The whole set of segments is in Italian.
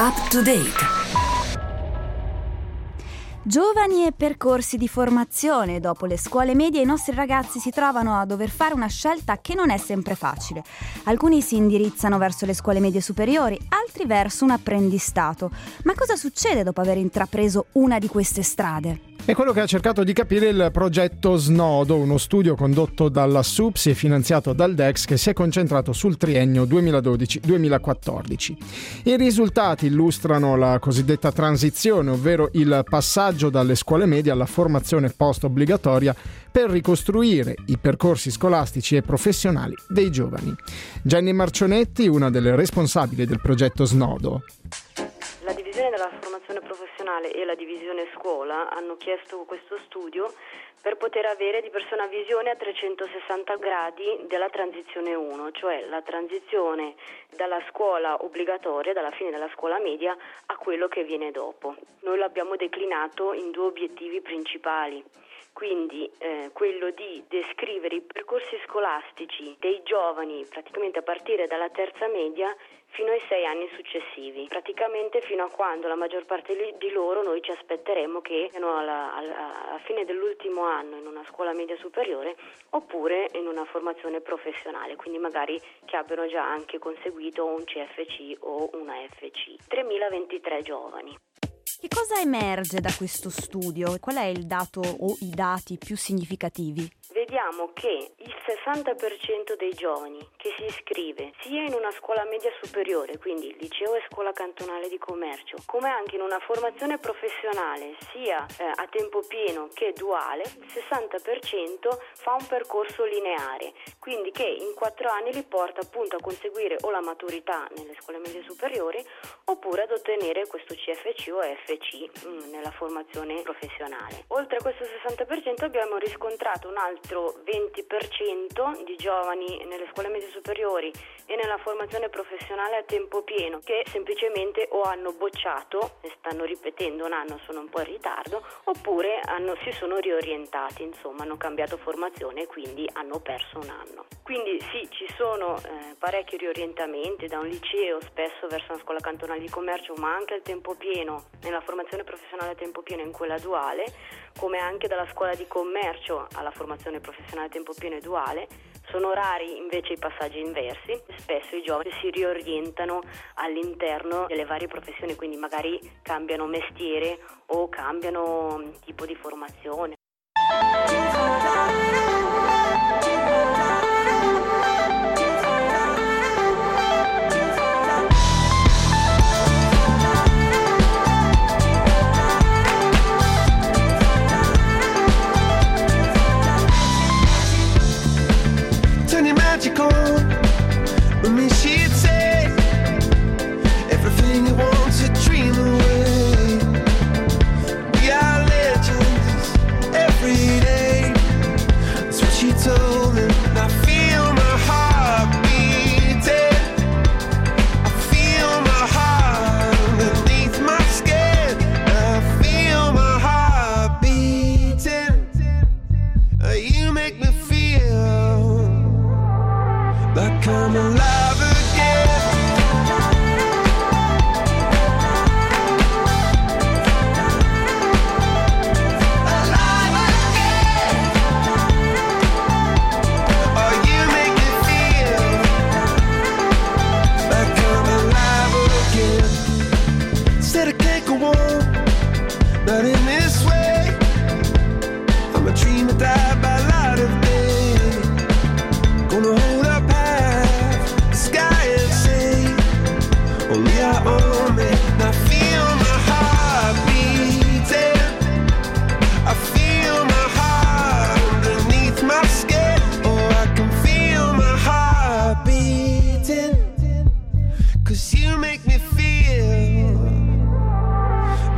Up to date. Giovani e percorsi di formazione. Dopo le scuole medie i nostri ragazzi si trovano a dover fare una scelta che non è sempre facile. Alcuni si indirizzano verso le scuole medie superiori, altri verso un apprendistato. Ma cosa succede dopo aver intrapreso una di queste strade? È quello che ha cercato di capire il progetto Snodo, uno studio condotto dalla SUPSI e finanziato dal DEX che si è concentrato sul triennio 2012-2014. I risultati illustrano la cosiddetta transizione, ovvero il passaggio dalle scuole medie alla formazione post-obbligatoria per ricostruire i percorsi scolastici e professionali dei giovani. Jenny Marcionetti, una delle responsabili del progetto Snodo professionale e la divisione scuola hanno chiesto questo studio per poter avere di persona visione a 360 gradi della transizione 1, cioè la transizione dalla scuola obbligatoria, dalla fine della scuola media, a quello che viene dopo. Noi l'abbiamo declinato in due obiettivi principali quindi eh, quello di descrivere i percorsi scolastici dei giovani praticamente a partire dalla terza media fino ai sei anni successivi, praticamente fino a quando la maggior parte di loro noi ci aspetteremo che siano alla, alla, alla fine dell'ultimo anno in una scuola media superiore oppure in una formazione professionale, quindi magari che abbiano già anche conseguito un CFC o una FC. 3023 giovani. Che cosa emerge da questo studio? Qual è il dato o i dati più significativi? vediamo che il 60% dei giovani che si iscrive sia in una scuola media superiore, quindi liceo e scuola cantonale di commercio, come anche in una formazione professionale sia eh, a tempo pieno che duale, il 60% fa un percorso lineare, quindi che in quattro anni li porta appunto a conseguire o la maturità nelle scuole medie superiori oppure ad ottenere questo CFC o FC mh, mm, nella formazione professionale. Oltre a questo 60% abbiamo riscontrato un altro 20% di giovani nelle scuole medie superiori e nella formazione professionale a tempo pieno che semplicemente o hanno bocciato e stanno ripetendo un anno, sono un po' in ritardo, oppure hanno, si sono riorientati, insomma hanno cambiato formazione e quindi hanno perso un anno. Quindi sì, ci sono eh, parecchi riorientamenti da un liceo spesso verso una scuola cantonale di commercio, ma anche al tempo pieno, nella formazione professionale a tempo pieno in quella duale, come anche dalla scuola di commercio alla formazione professionale a tempo pieno e duale. Sono rari invece i passaggi inversi, spesso i giovani si riorientano all'interno delle varie professioni, quindi magari cambiano mestiere o cambiano tipo di formazione.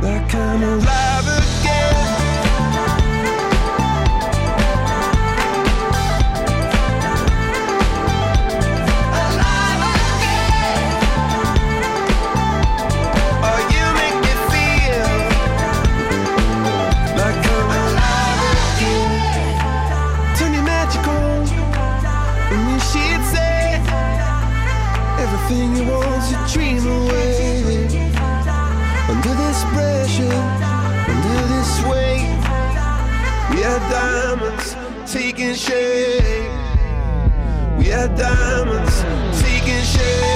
like I'm alive. And shape. We had diamonds taking shape.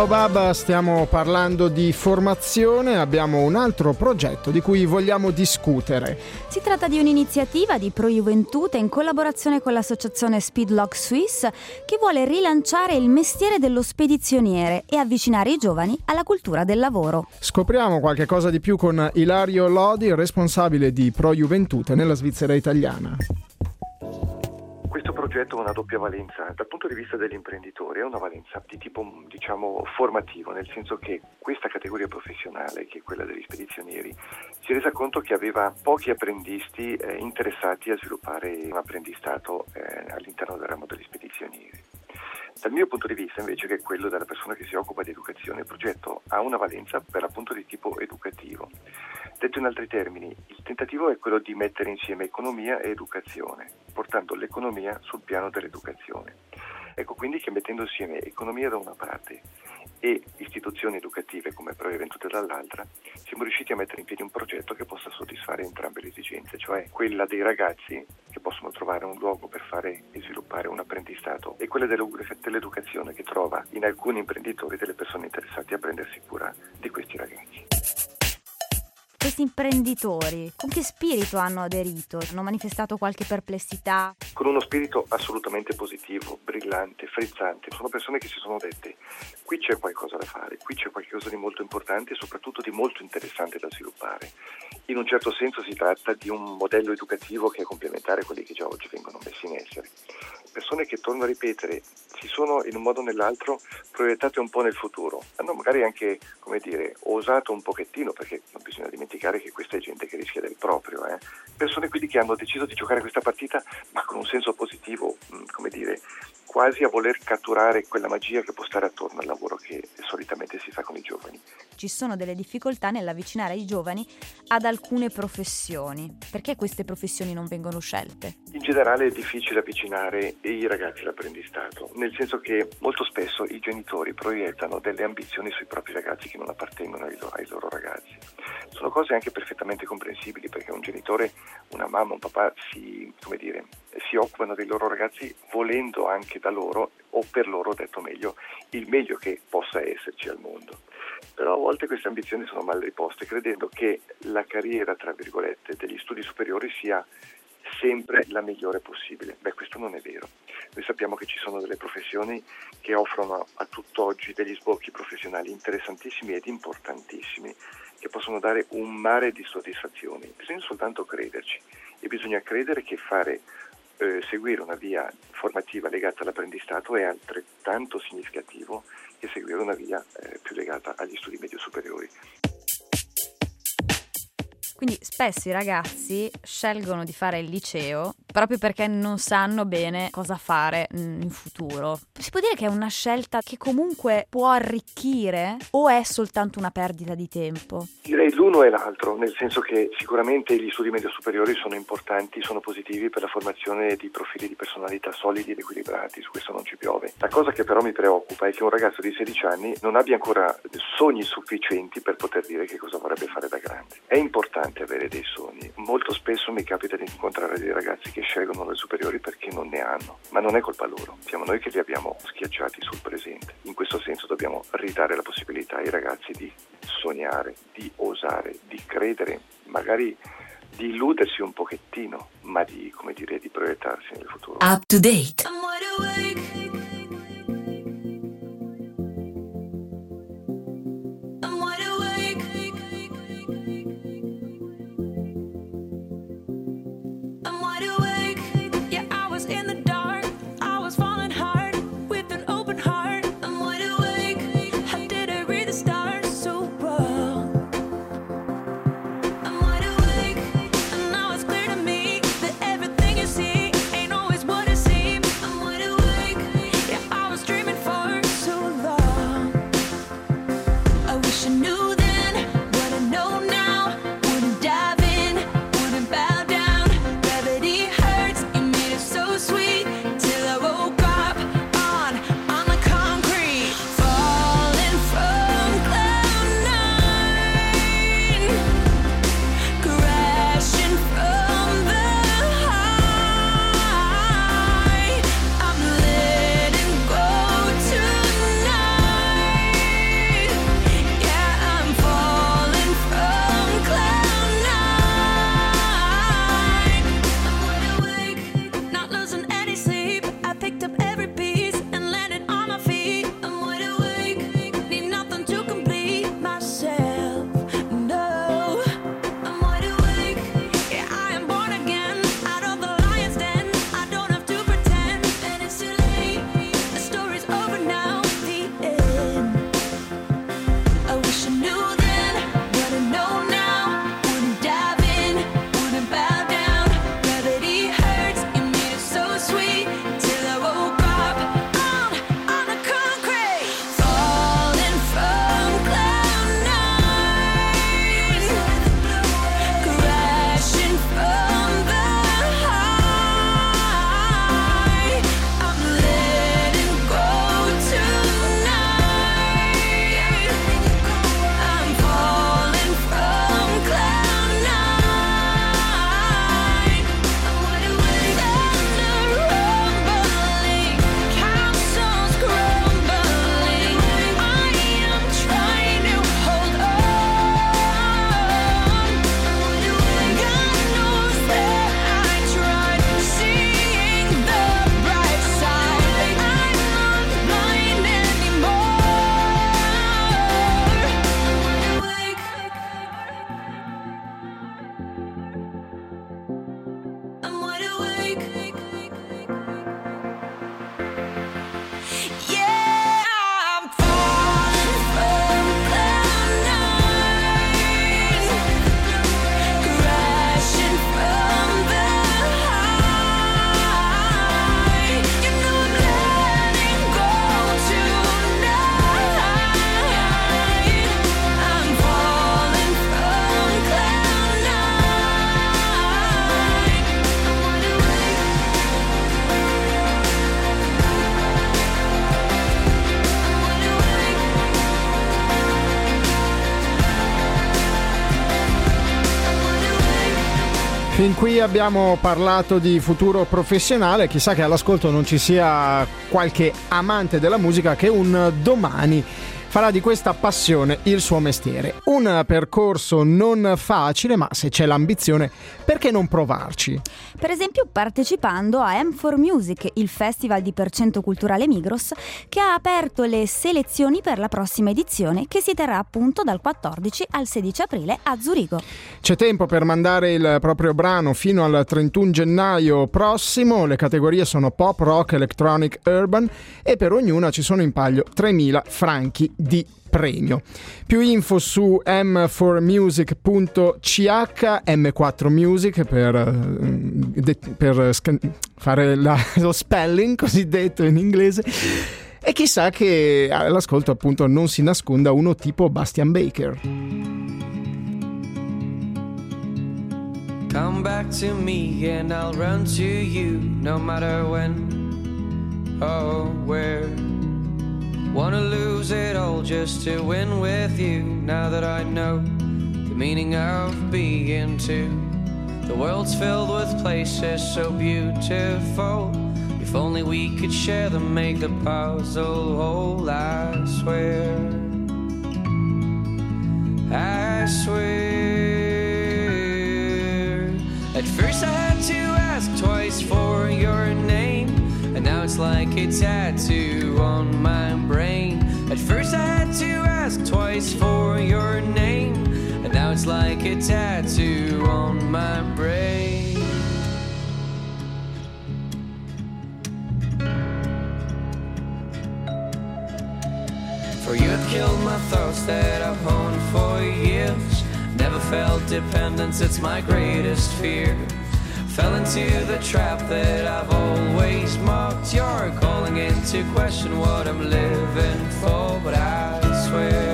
Baobab stiamo parlando di formazione, abbiamo un altro progetto di cui vogliamo discutere. Si tratta di un'iniziativa di Pro Juventute in collaborazione con l'associazione Speedlock Swiss che vuole rilanciare il mestiere dello spedizioniere e avvicinare i giovani alla cultura del lavoro. Scopriamo qualche cosa di più con Ilario Lodi, responsabile di Pro Juventute nella Svizzera italiana progetto ha una doppia valenza. Dal punto di vista degli imprenditori è una valenza di tipo diciamo, formativo, nel senso che questa categoria professionale, che è quella degli spedizionieri, si è resa conto che aveva pochi apprendisti eh, interessati a sviluppare un apprendistato eh, all'interno del ramo degli spedizionieri. Dal mio punto di vista invece che è quello della persona che si occupa di educazione, il progetto ha una valenza per appunto di tipo educativo. Detto in altri termini, il tentativo è quello di mettere insieme economia e educazione, portando l'economia sul piano dell'educazione. Ecco quindi che mettendo insieme economia da una parte e istituzioni educative come Pro Eventute dall'altra, siamo riusciti a mettere in piedi un progetto che possa soddisfare entrambe le esigenze, cioè quella dei ragazzi che possono trovare un luogo per fare e sviluppare un apprendistato e quella dell'educazione che trova in alcuni imprenditori delle persone interessate a prendersi cura di questi ragazzi. Questi imprenditori con che spirito hanno aderito? Hanno manifestato qualche perplessità? Con uno spirito assolutamente positivo, brillante, frizzante. Sono persone che si sono dette qui c'è qualcosa da fare, qui c'è qualcosa di molto importante e soprattutto di molto interessante da sviluppare. In un certo senso si tratta di un modello educativo che è complementare a quelli che già oggi vengono messi in essere. Persone che, torno a ripetere, si sono in un modo o nell'altro proiettate un po' nel futuro. Hanno magari anche, come dire, osato un pochettino, perché non bisogna dimenticare che questa è gente che rischia del proprio. Eh. Persone quindi che hanno deciso di giocare questa partita, ma con un senso positivo, mm, come dire, quasi a voler catturare quella magia che può stare attorno al lavoro che solitamente si fa con i giovani. Ci sono delle difficoltà nell'avvicinare i giovani ad alcune professioni. Perché queste professioni non vengono scelte? In generale è difficile avvicinare i ragazzi all'apprendistato, nel senso che molto spesso i genitori proiettano delle ambizioni sui propri ragazzi che non appartengono ai loro, ai loro ragazzi. Sono cose anche perfettamente comprensibili perché un genitore, una mamma, un papà si, dire, si occupano dei loro ragazzi volendo anche da loro, o per loro detto meglio, il meglio che possa esserci al mondo. Però a volte queste ambizioni sono mal riposte, credendo che la carriera, tra virgolette, degli studi superiori sia sempre la migliore possibile. Beh, questo non è vero. Noi sappiamo che ci sono delle professioni che offrono a tutt'oggi degli sbocchi professionali interessantissimi ed importantissimi, che possono dare un mare di soddisfazioni. Bisogna soltanto crederci e bisogna credere che fare eh, seguire una via formativa legata all'apprendistato è altrettanto significativo che seguire una via eh, più legata agli studi medio superiori. Quindi spesso i ragazzi scelgono di fare il liceo proprio perché non sanno bene cosa fare in futuro. Si può dire che è una scelta che comunque può arricchire o è soltanto una perdita di tempo? Direi l'uno e l'altro, nel senso che sicuramente gli studi medio superiori sono importanti, sono positivi per la formazione di profili di personalità solidi ed equilibrati, su questo non ci piove. La cosa che però mi preoccupa è che un ragazzo di 16 anni non abbia ancora sogni sufficienti per poter dire che cosa vorrebbe fare da grande. È importante importante avere dei sogni. Molto spesso mi capita di incontrare dei ragazzi che scelgono le superiori perché non ne hanno, ma non è colpa loro, siamo noi che li abbiamo schiacciati sul presente. In questo senso dobbiamo ridare la possibilità ai ragazzi di sognare, di osare, di credere, magari di illudersi un pochettino, ma di, come dire, di proiettarsi nel futuro. Up to date. Abbiamo parlato di futuro professionale, chissà che all'ascolto non ci sia qualche amante della musica che un domani farà di questa passione il suo mestiere. Un percorso non facile, ma se c'è l'ambizione, perché non provarci? Per esempio partecipando a M4 Music, il festival di percento culturale Migros, che ha aperto le selezioni per la prossima edizione che si terrà appunto dal 14 al 16 aprile a Zurigo. C'è tempo per mandare il proprio brano fino al 31 gennaio prossimo, le categorie sono pop, rock, electronic, urban e per ognuna ci sono in palio 3.000 franchi di premio. Più info su m4music.ch, m4music per, eh, per fare la, lo spelling cosiddetto in inglese. E chissà che all'ascolto appunto non si nasconda uno tipo Bastian Baker. Come back to me and I'll run to you no matter when or where. Wanna lose it all just to win with you. Now that I know the meaning of being two. The world's filled with places so beautiful. If only we could share them, make the puzzle whole. I swear, I swear. At first, I had to ask twice for your name, and now it's like a tattoo for your name, and now it's like a tattoo on my brain. For you have killed my thoughts that I've honed for years. Never felt dependence, it's my greatest fear. Fell into the trap that I've always mocked. You're calling into question what I'm living for, but I swear.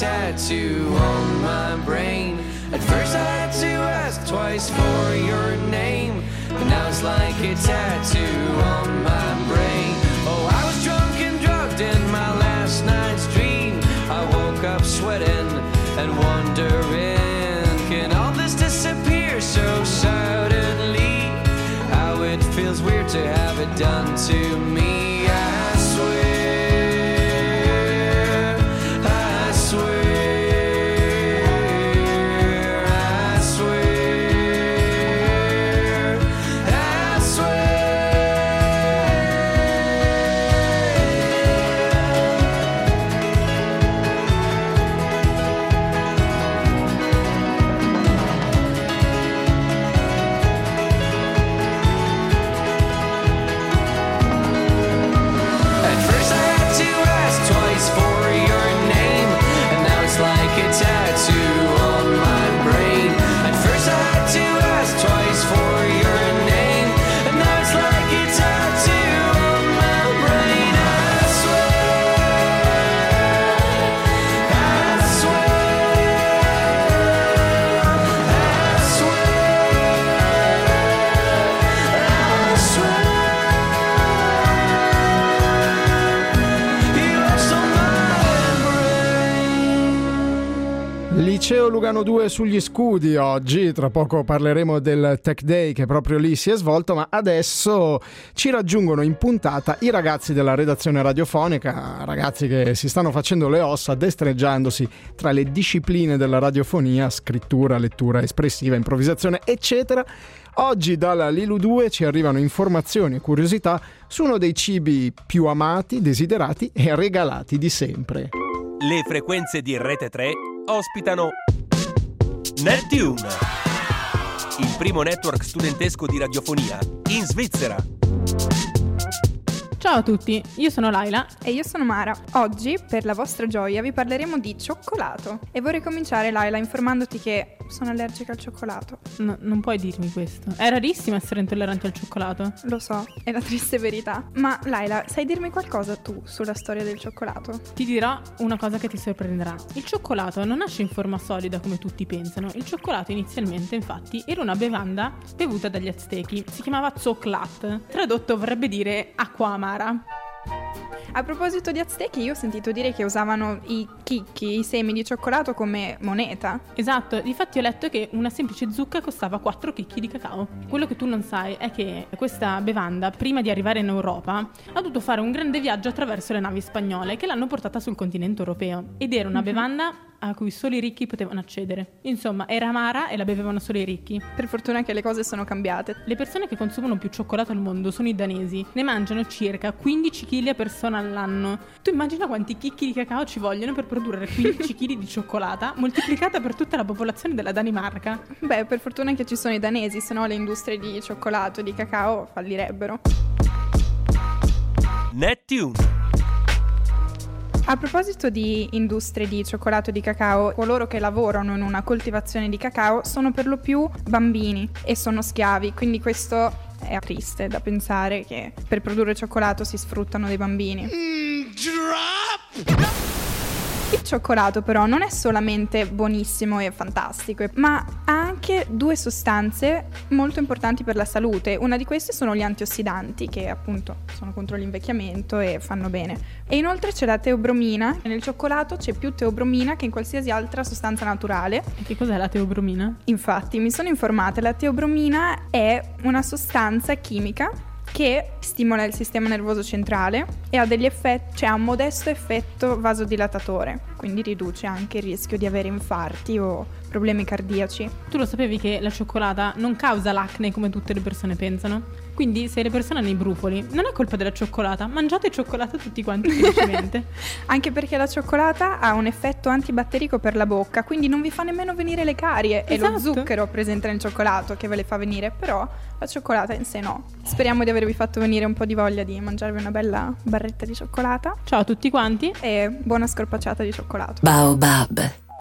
Tattoo on my brain. At first I had to ask twice for your name, and now it's like a tattoo on my brain. Oh, I was drunk and drugged in my last night's dream. I woke up sweating and wondering, can all this disappear so suddenly? How it feels weird to have it done to me. Liceo Lugano 2 sugli scudi oggi, tra poco parleremo del Tech Day che proprio lì si è svolto, ma adesso ci raggiungono in puntata i ragazzi della redazione radiofonica, ragazzi che si stanno facendo le ossa destreggiandosi tra le discipline della radiofonia, scrittura, lettura espressiva, improvvisazione, eccetera. Oggi dalla Lilu 2 ci arrivano informazioni e curiosità su uno dei cibi più amati, desiderati e regalati di sempre. Le frequenze di Rete 3 ospitano Neptune, il primo network studentesco di radiofonia in Svizzera. Ciao a tutti, io sono Laila. E io sono Mara. Oggi, per la vostra gioia, vi parleremo di cioccolato. E vorrei cominciare, Laila, informandoti che sono allergica al cioccolato. No, non puoi dirmi questo. È rarissimo essere intolleranti al cioccolato. Lo so, è la triste verità. Ma, Laila, sai dirmi qualcosa tu sulla storia del cioccolato? Ti dirò una cosa che ti sorprenderà. Il cioccolato non nasce in forma solida come tutti pensano. Il cioccolato inizialmente, infatti, era una bevanda bevuta dagli aztechi. Si chiamava zoclat. Tradotto vorrebbe dire acqua amara. A proposito di aztechi, io ho sentito dire che usavano i chicchi, i semi di cioccolato come moneta. Esatto, difatti ho letto che una semplice zucca costava 4 chicchi di cacao. Quello che tu non sai è che questa bevanda, prima di arrivare in Europa, ha dovuto fare un grande viaggio attraverso le navi spagnole che l'hanno portata sul continente europeo. Ed era una bevanda a cui solo i ricchi potevano accedere. Insomma, era amara e la bevevano solo i ricchi. Per fortuna che le cose sono cambiate. Le persone che consumano più cioccolato al mondo sono i danesi. Ne mangiano circa 15 kg a persona all'anno. Tu immagina quanti chicchi di cacao ci vogliono per produrre 15 kg di cioccolata moltiplicata per tutta la popolazione della Danimarca. Beh, per fortuna che ci sono i danesi, se no le industrie di cioccolato e di cacao fallirebbero. Neptune, A proposito di industrie di cioccolato e di cacao, coloro che lavorano in una coltivazione di cacao sono per lo più bambini e sono schiavi, quindi questo è triste da pensare che per produrre cioccolato si sfruttano dei bambini. Il cioccolato però non è solamente buonissimo e fantastico, ma ha anche due sostanze molto importanti per la salute. Una di queste sono gli antiossidanti che appunto sono contro l'invecchiamento e fanno bene. E inoltre c'è la teobromina. Nel cioccolato c'è più teobromina che in qualsiasi altra sostanza naturale. E che cos'è la teobromina? Infatti, mi sono informata, la teobromina è una sostanza chimica che stimola il sistema nervoso centrale e ha degli effetti, cioè ha un modesto effetto vasodilatatore, quindi riduce anche il rischio di avere infarti o problemi cardiaci. Tu lo sapevi che la cioccolata non causa l'acne come tutte le persone pensano? Quindi se le persone hanno i brufoli, non è colpa della cioccolata, mangiate cioccolata tutti quanti felicemente. Anche perché la cioccolata ha un effetto antibatterico per la bocca, quindi non vi fa nemmeno venire le carie. È Esatto. lo zucchero presente nel cioccolato che ve le fa venire, però la cioccolata in sé no. Speriamo di avervi fatto venire un po' di voglia di mangiarvi una bella barretta di cioccolata Ciao a tutti quanti. e buona scorpacciata di cioccolato. Baobab.